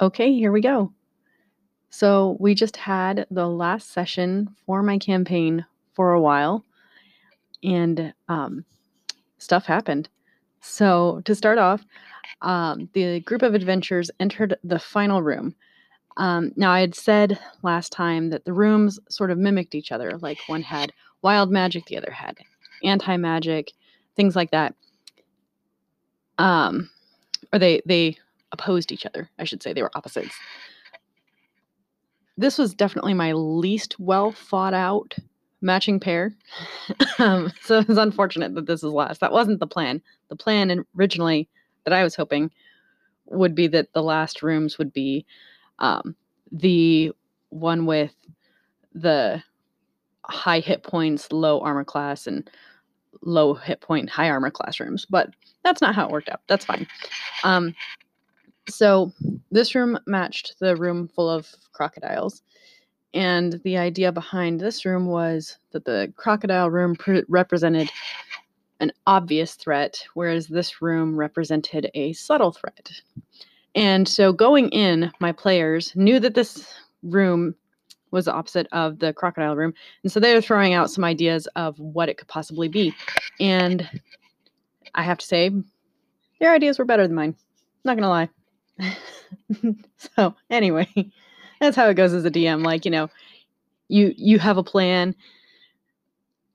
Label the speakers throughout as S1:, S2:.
S1: Okay, here we go. So, we just had the last session for my campaign for a while, and um, stuff happened. So, to start off, um, the group of adventurers entered the final room. Um, now, I had said last time that the rooms sort of mimicked each other. Like one had wild magic, the other had anti magic, things like that. Um, or they they opposed each other. I should say they were opposites. This was definitely my least well thought out matching pair. um, so it's unfortunate that this is last. That wasn't the plan. The plan originally that I was hoping would be that the last rooms would be um, the one with the high hit points, low armor class, and low hit point, high armor class rooms. But that's not how it worked out. That's fine. Um, so this room matched the room full of crocodiles. And the idea behind this room was that the crocodile room represented an obvious threat, whereas this room represented a subtle threat. And so going in, my players knew that this room was the opposite of the crocodile room. And so they were throwing out some ideas of what it could possibly be. And I have to say, their ideas were better than mine. Not gonna lie. so anyway, that's how it goes as a DM. Like, you know, you you have a plan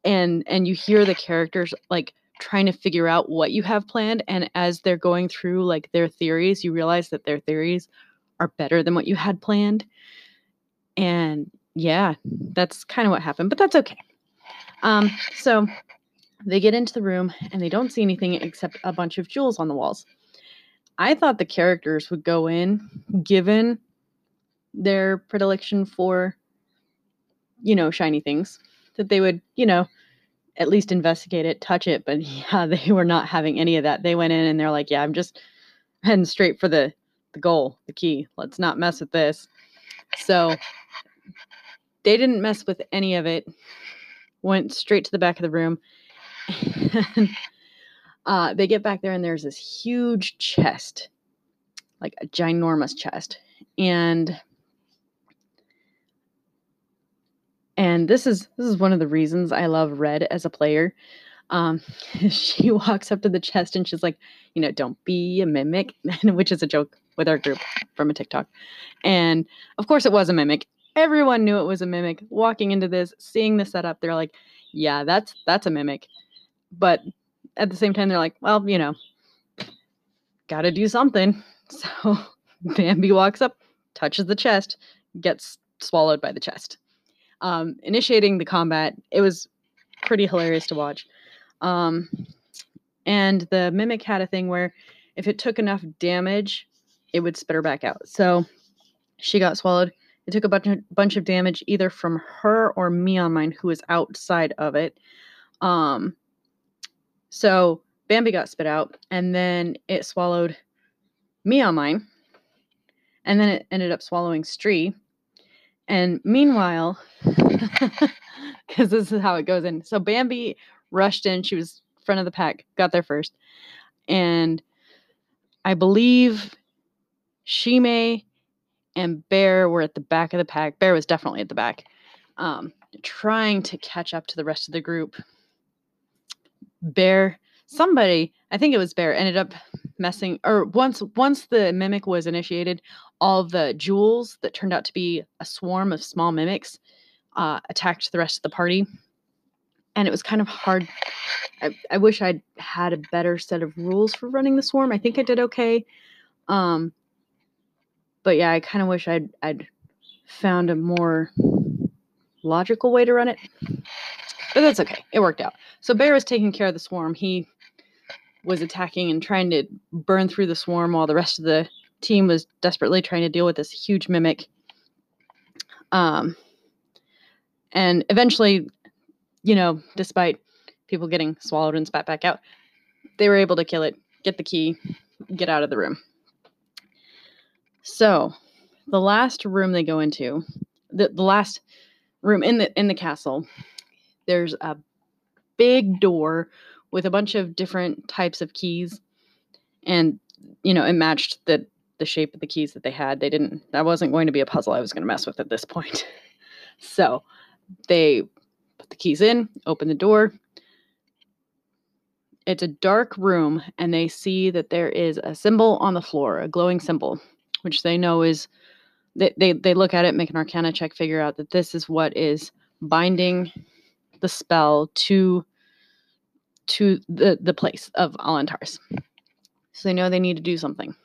S1: and and you hear the characters like trying to figure out what you have planned and as they're going through like their theories you realize that their theories are better than what you had planned and yeah that's kind of what happened but that's okay um so they get into the room and they don't see anything except a bunch of jewels on the walls i thought the characters would go in given their predilection for you know shiny things that they would you know at least investigate it, touch it. But yeah, they were not having any of that. They went in and they're like, yeah, I'm just heading straight for the the goal, the key. Let's not mess with this. So they didn't mess with any of it. Went straight to the back of the room. uh, they get back there and there's this huge chest, like a ginormous chest, and and this is this is one of the reasons I love Red as a player. Um, she walks up to the chest and she's like, you know, don't be a mimic, which is a joke with our group from a TikTok. And of course, it was a mimic. Everyone knew it was a mimic. Walking into this, seeing the setup, they're like, yeah, that's that's a mimic. But at the same time, they're like, well, you know, got to do something. So Bambi walks up, touches the chest, gets swallowed by the chest um, initiating the combat. It was pretty hilarious to watch. Um, and the mimic had a thing where if it took enough damage, it would spit her back out. So she got swallowed. It took a bunch of, bunch of damage either from her or me on mine, who was outside of it. Um, so Bambi got spit out, and then it swallowed me on mine, and then it ended up swallowing Stree. And meanwhile, because this is how it goes in. So Bambi rushed in. She was front of the pack, got there first. And I believe Shime and Bear were at the back of the pack. Bear was definitely at the back, um, trying to catch up to the rest of the group. Bear, somebody, I think it was Bear, ended up messing or once once the mimic was initiated all the jewels that turned out to be a swarm of small mimics uh, attacked the rest of the party. And it was kind of hard I, I wish i'd had a better set of rules for running the swarm. I think i did okay um but yeah i kind of wish i'd i'd found a more logical way to run it but that's okay it worked out so bear was taking care of the swarm he was attacking and trying to burn through the swarm while the rest of the team was desperately trying to deal with this huge mimic. Um, and eventually, you know, despite people getting swallowed and spat back out, they were able to kill it, get the key, get out of the room. So, the last room they go into, the, the last room in the in the castle, there's a big door with a bunch of different types of keys and you know it matched the the shape of the keys that they had. They didn't. That wasn't going to be a puzzle I was going to mess with at this point. so they put the keys in, open the door. It's a dark room, and they see that there is a symbol on the floor, a glowing symbol, which they know is. They, they, they look at it, make an arcana check, figure out that this is what is binding the spell to to the, the place of Alantharis. So they know they need to do something.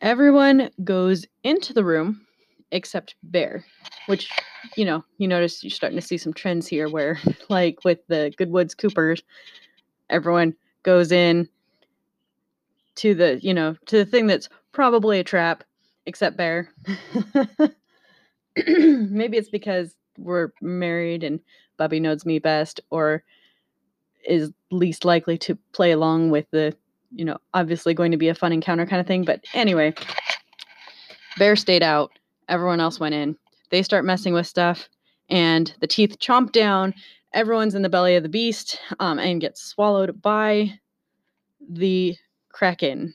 S1: Everyone goes into the room except Bear, which, you know, you notice you're starting to see some trends here where, like with the Goodwoods Coopers, everyone goes in to the, you know, to the thing that's probably a trap, except Bear. Maybe it's because we're married and Bubby knows me best, or is least likely to play along with the, you know, obviously going to be a fun encounter kind of thing. But anyway, Bear stayed out. Everyone else went in. They start messing with stuff, and the teeth chomp down. Everyone's in the belly of the beast um, and gets swallowed by the kraken.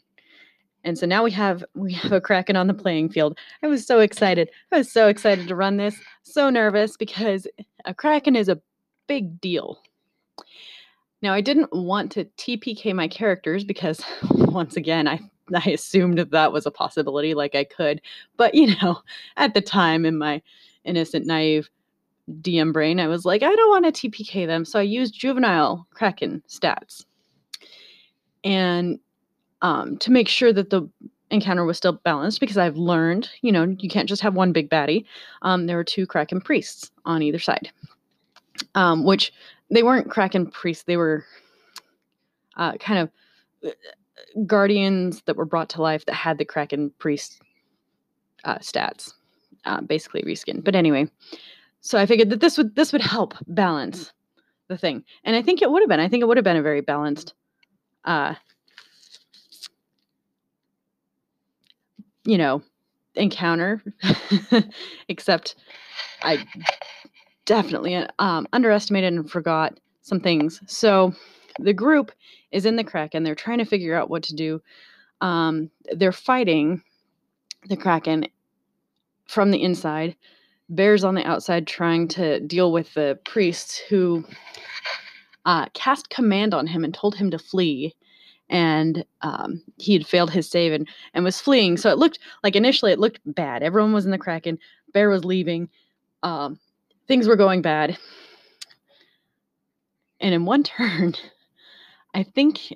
S1: And so now we have we have a kraken on the playing field. I was so excited. I was so excited to run this. So nervous because a kraken is a big deal. Now, I didn't want to TPK my characters because, once again, I, I assumed that, that was a possibility, like I could. But, you know, at the time in my innocent, naive DM brain, I was like, I don't want to TPK them. So I used juvenile Kraken stats. And um, to make sure that the encounter was still balanced, because I've learned, you know, you can't just have one big baddie, um, there were two Kraken priests on either side. Um, which they weren't Kraken priests. They were uh, kind of uh, guardians that were brought to life that had the Kraken priest uh, stats, uh, basically reskin. But anyway, so I figured that this would this would help balance the thing, and I think it would have been. I think it would have been a very balanced. You know, encounter, except I definitely um, underestimated and forgot some things. So the group is in the Kraken. They're trying to figure out what to do. Um, they're fighting the Kraken from the inside. Bear's on the outside trying to deal with the priests who uh, cast command on him and told him to flee. And um, he had failed his save and, and was fleeing. So it looked like initially it looked bad. Everyone was in the Kraken. Bear was leaving. Um, things were going bad. And in one turn, I think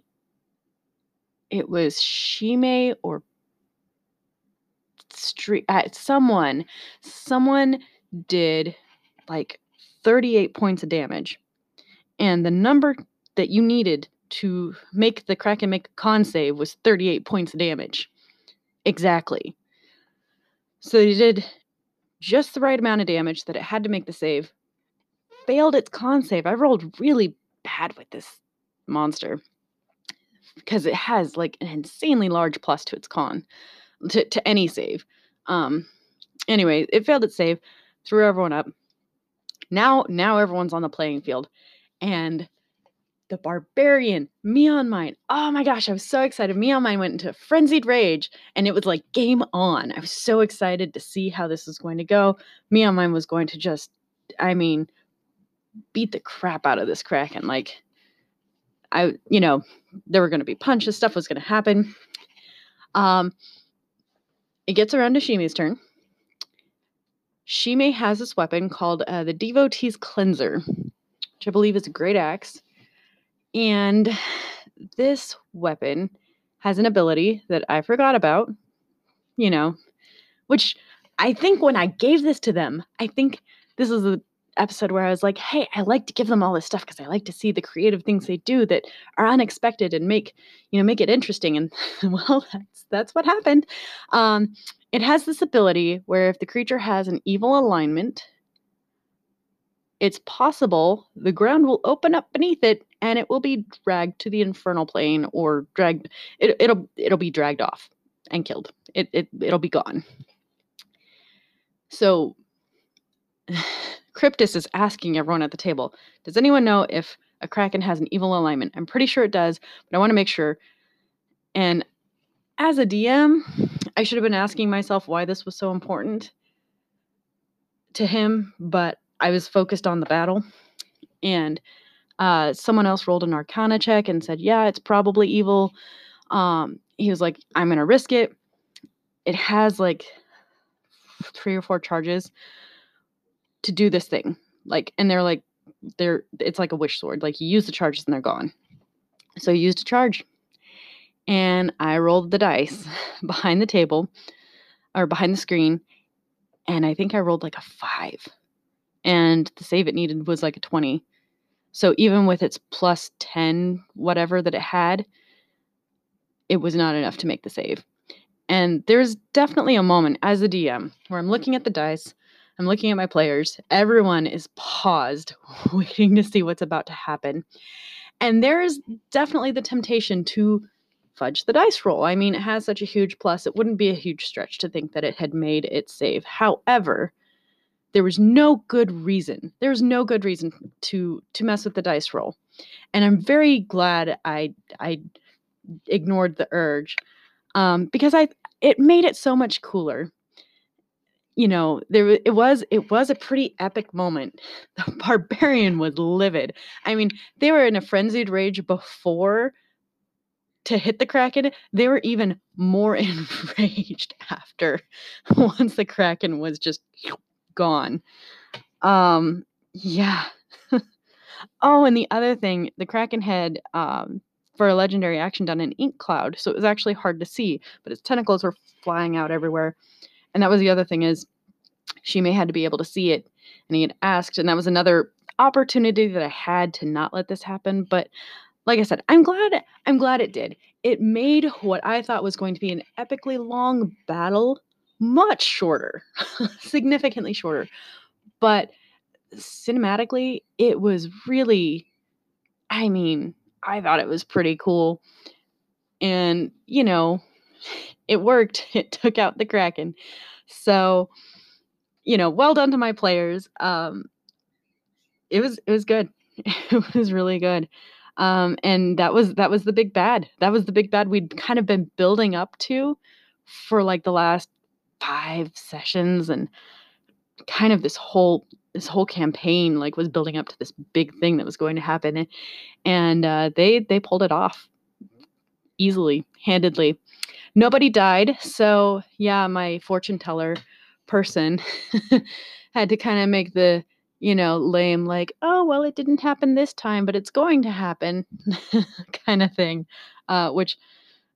S1: it was Shime or Stree. Uh, someone, someone did like 38 points of damage. And the number that you needed to make the Kraken make a con save was 38 points of damage. Exactly. So they did just the right amount of damage that it had to make the save. Failed its con save. I rolled really bad with this monster because it has like an insanely large plus to its con to, to any save. Um anyway, it failed its save, threw everyone up. Now now everyone's on the playing field and the barbarian, me on mine. Oh my gosh, I was so excited. Me on mine went into frenzied rage and it was like game on. I was so excited to see how this was going to go. Me on mine was going to just, I mean, beat the crap out of this Kraken. Like, I, you know, there were going to be punches, stuff was going to happen. Um, it gets around to Shime's turn. Shime has this weapon called uh, the Devotee's Cleanser, which I believe is a great axe. And this weapon has an ability that I forgot about, you know, which I think when I gave this to them, I think this is the episode where I was like, hey, I like to give them all this stuff because I like to see the creative things they do that are unexpected and make, you know, make it interesting. And well, that's that's what happened. Um, it has this ability where if the creature has an evil alignment, it's possible the ground will open up beneath it and it will be dragged to the infernal plane or dragged it, it'll it'll be dragged off and killed. It, it it'll be gone. So cryptus is asking everyone at the table does anyone know if a kraken has an evil alignment? I'm pretty sure it does but i want to make sure. And as a DM, I should have been asking myself why this was so important to him, but I was focused on the battle. And uh, someone else rolled an arcana check and said, Yeah, it's probably evil. Um, he was like, I'm going to risk it. It has like three or four charges to do this thing. Like, and they're like, they're, it's like a wish sword. Like, you use the charges and they're gone. So he used a charge. And I rolled the dice behind the table or behind the screen. And I think I rolled like a five. And the save it needed was like a 20. So even with its plus 10, whatever that it had, it was not enough to make the save. And there's definitely a moment as a DM where I'm looking at the dice, I'm looking at my players, everyone is paused, waiting to see what's about to happen. And there's definitely the temptation to fudge the dice roll. I mean, it has such a huge plus, it wouldn't be a huge stretch to think that it had made its save. However, there was no good reason. There was no good reason to to mess with the dice roll. And I'm very glad I I ignored the urge um, because I it made it so much cooler. You know, there it was it was a pretty epic moment. The barbarian was livid. I mean, they were in a frenzied rage before to hit the kraken. They were even more enraged after once the kraken was just gone. Um, yeah. oh, and the other thing, the kraken had um, for a legendary action done an ink cloud, so it was actually hard to see, but its tentacles were flying out everywhere. And that was the other thing is Shime had to be able to see it. And he had asked, and that was another opportunity that I had to not let this happen. But like I said, I'm glad I'm glad it did. It made what I thought was going to be an epically long battle much shorter, significantly shorter. But cinematically, it was really I mean, I thought it was pretty cool. And, you know, it worked. It took out the Kraken. So, you know, well done to my players. Um it was it was good. It was really good. Um and that was that was the big bad. That was the big bad we'd kind of been building up to for like the last 5 sessions and kind of this whole this whole campaign like was building up to this big thing that was going to happen and, and uh, they they pulled it off easily handedly. Nobody died so yeah my fortune teller person had to kind of make the you know lame like oh well it didn't happen this time but it's going to happen kind of thing uh, which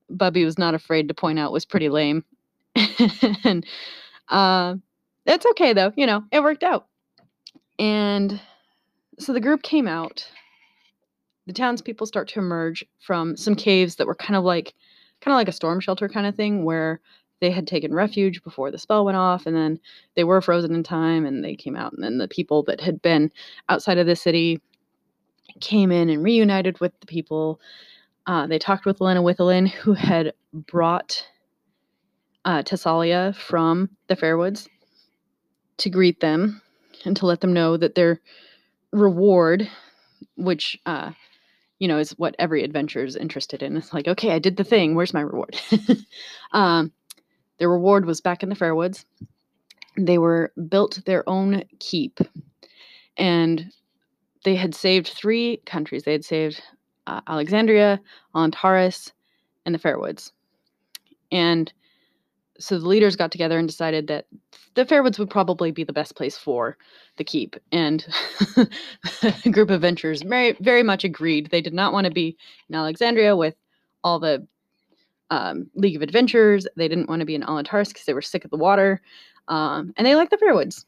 S1: bubby was not afraid to point out was pretty lame and uh, it's okay though you know it worked out and so the group came out. The townspeople start to emerge from some caves that were kind of like kind of like a storm shelter kind of thing where they had taken refuge before the spell went off and then they were frozen in time and they came out and then the people that had been outside of the city came in and reunited with the people uh, they talked with Lena Withelin, who had brought uh, Tessalia from the Fairwoods to greet them and to let them know that their reward, which uh, you know is what every adventurer is interested in, it's like, okay, I did the thing. Where's my reward? um, their reward was back in the Fairwoods. They were built their own keep, and they had saved three countries. They had saved uh, Alexandria, Alantharis, and the Fairwoods. And so the leaders got together and decided that the Fairwoods would probably be the best place for the keep. And a group of venturers very, very much agreed. They did not want to be in Alexandria with all the um, League of Adventurers. They didn't want to be in Alantharis because they were sick of the water. Um, and they liked the Fairwoods.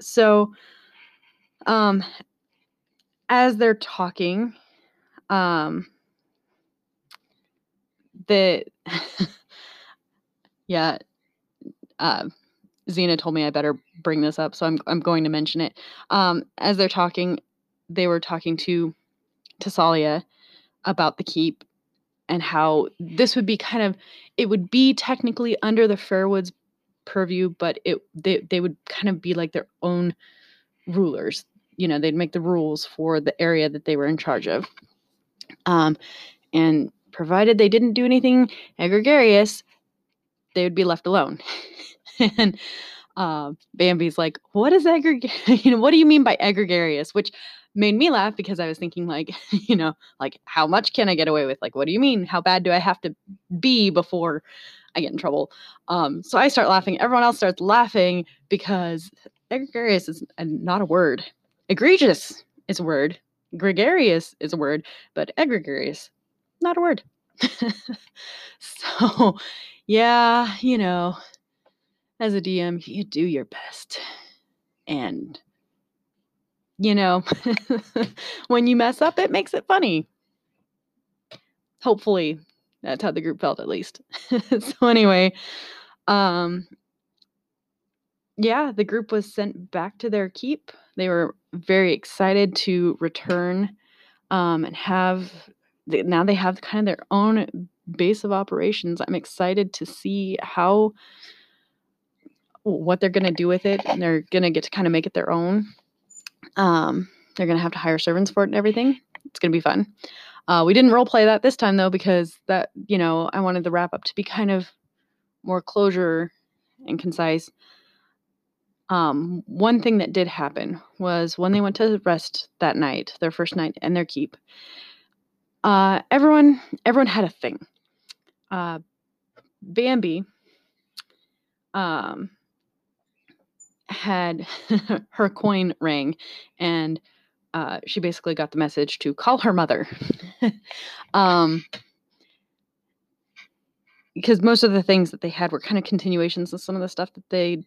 S1: So, um, as they're talking, um, the yeah, uh, told me I better bring this up, so I'm I'm going to mention it. Um, as they're talking, they were talking to Tessalia about the keep and how this would be kind of it would be technically under the Fairwoods purview, but it they they would kind of be like their own rulers. You know, they'd make the rules for the area that they were in charge of. Um, and provided they didn't do anything egregious, they would be left alone. and uh, Bambi's like, "What is egregious? you know, what do you mean by egregious?" Which made me laugh because I was thinking, like, you know, like how much can I get away with? Like, what do you mean? How bad do I have to be before I get in trouble? Um, so I start laughing. Everyone else starts laughing because egregious is not a word. Egregious is a word. Gregarious is a word, but egregious, not a word. so, yeah, you know, as a DM, you do your best. And, you know, when you mess up, it makes it funny. Hopefully, that's how the group felt at least. so, anyway, um, yeah, the group was sent back to their keep. They were very excited to return um, and have now they have kind of their own base of operations. I'm excited to see how what they're going to do with it. And they're going to get to kind of make it their own. Um, they're going to have to hire servants for it and everything. It's going to be fun. Uh, we didn't role play that this time though because that you know I wanted the wrap up to be kind of more closure and concise. Um, one thing that did happen was when they went to rest that night, their first night in their keep, uh, everyone everyone had a thing. Uh, Bambi um, had her coin ring, and uh, she basically got the message to call her mother. um, because most of the things that they had were kind of continuations of some of the stuff that they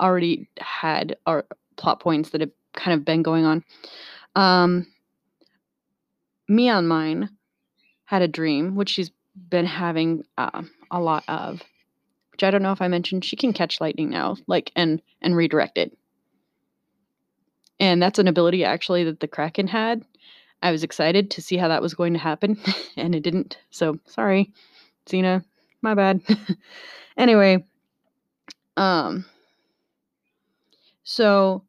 S1: already had or plot points that have kind of been going on. Um, me on mine had a dream, which she's been having uh, a lot of, which I don't know if I mentioned. She can catch lightning now, like and and redirect it, and that's an ability actually that the Kraken had. I was excited to see how that was going to happen, and it didn't. So sorry, Xena, my bad. anyway, um, so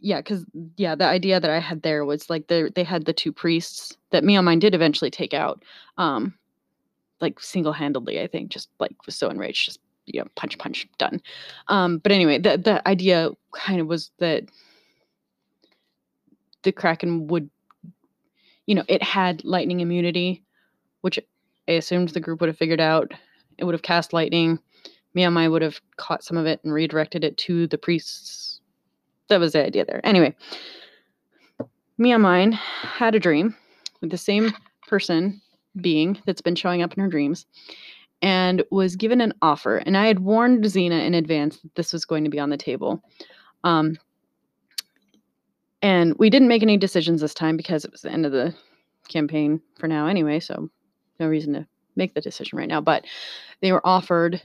S1: yeah, because yeah, the idea that I had there was like they they had the two priests that me on mine did eventually take out, um, like single handedly. I think just like was so enraged, just you know, punch, punch, done. Um, but anyway, the the idea kind of was that the kraken would, you know, it had lightning immunity, which I assumed the group would have figured out. It would have cast lightning. Miyamai would have caught some of it and redirected it to the priests. That was the idea there. Anyway, Miyamai had a dream with the same person being that's been showing up in her dreams and was given an offer. And I had warned Xena in advance that this was going to be on the table. Um, and we didn't make any decisions this time because it was the end of the campaign for now anyway, so no reason to make the decision right now. But they were offered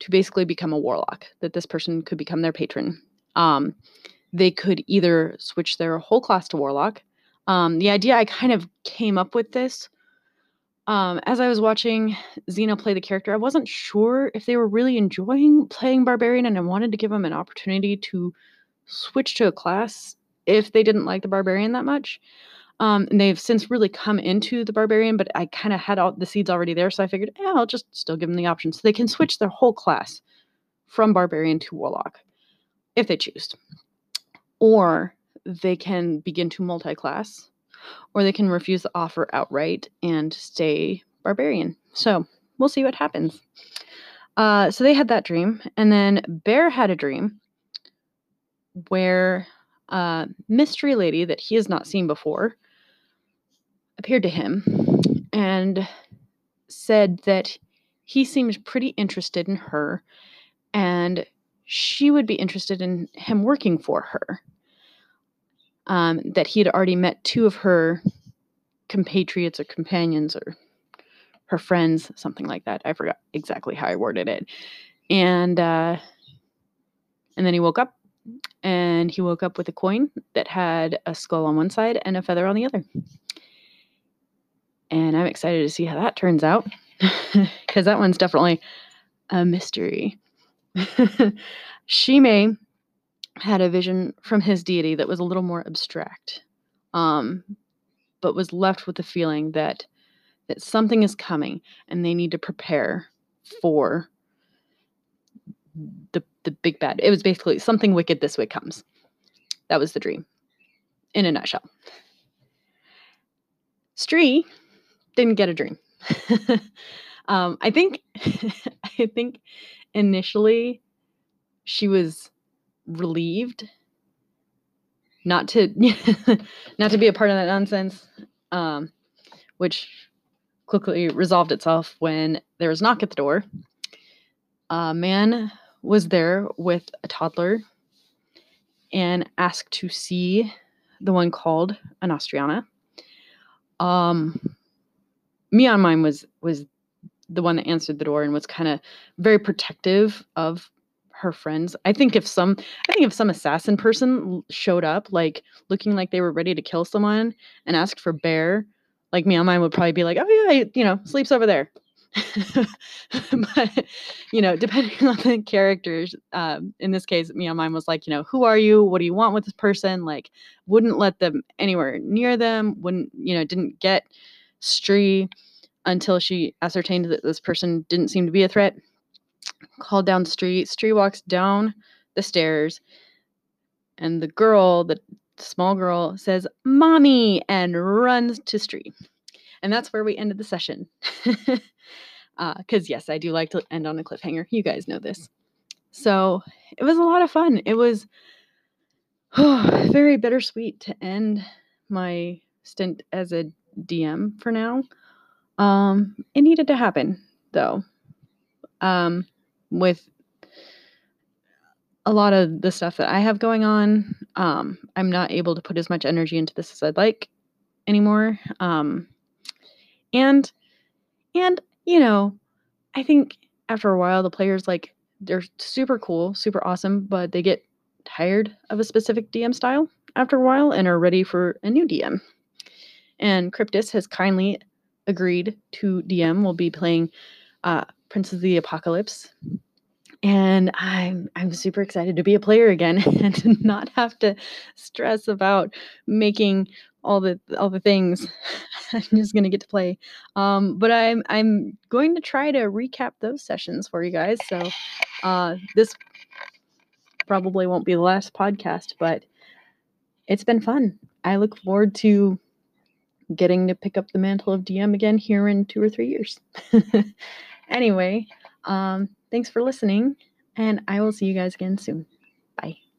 S1: to basically become a warlock, that this person could become their patron. Um, they could either switch their whole class to warlock. Um, the idea I kind of came up with this um, as I was watching Xena play the character, I wasn't sure if they were really enjoying playing barbarian, and I wanted to give them an opportunity to switch to a class if they didn't like the barbarian that much. Um, and they've since really come into the barbarian, but I kind of had all the seeds already there, so I figured, I'll just still give them the option. So they can switch their whole class from barbarian to warlock if they choose. Or they can begin to multi class, or they can refuse the offer outright and stay barbarian. So we'll see what happens. Uh, so they had that dream, and then Bear had a dream where a mystery lady that he has not seen before appeared to him and said that he seemed pretty interested in her and she would be interested in him working for her. Um, that he had already met two of her compatriots or companions or her friends, something like that. I forgot exactly how I worded it. And uh, and then he woke up, and he woke up with a coin that had a skull on one side and a feather on the other and I'm excited to see how that turns out because that one's definitely a mystery. Shime had a vision from his deity that was a little more abstract, um, but was left with the feeling that that something is coming and they need to prepare for the the big bad. It was basically something wicked this way comes. That was the dream in a nutshell. Stree didn't get a dream. um, I think I think initially she was relieved not to not to be a part of that nonsense, um, which quickly resolved itself when there was a knock at the door. A man was there with a toddler and asked to see the one called an Austriana. Um, me on mine was was the one that answered the door and was kind of very protective of her friends. I think if some I think if some assassin person showed up like looking like they were ready to kill someone and asked for bear, like me on mine would probably be like, "Oh yeah, you know, sleeps over there." but you know, depending on the characters, um, in this case, me on mine was like, you know, who are you? What do you want with this person? Like, wouldn't let them anywhere near them. Wouldn't you know? Didn't get Stree until she ascertained that this person didn't seem to be a threat. Called down the street. Stree walks down the stairs, and the girl, the small girl, says, Mommy, and runs to Stree. And that's where we ended the session. Because, uh, yes, I do like to end on a cliffhanger. You guys know this. So it was a lot of fun. It was oh, very bittersweet to end my stint as a DM for now. Um, it needed to happen though. Um, with a lot of the stuff that I have going on, um, I'm not able to put as much energy into this as I'd like anymore. Um, and and you know, I think after a while the players like they're super cool, super awesome, but they get tired of a specific DM style after a while and are ready for a new DM. And Cryptis has kindly agreed to DM. We'll be playing uh, Princes of the Apocalypse. And I'm I'm super excited to be a player again and to not have to stress about making all the all the things. I'm just gonna get to play. Um, but I'm I'm going to try to recap those sessions for you guys. So uh, this probably won't be the last podcast, but it's been fun. I look forward to getting to pick up the mantle of DM again here in two or three years. anyway, um, thanks for listening, and I will see you guys again soon. Bye.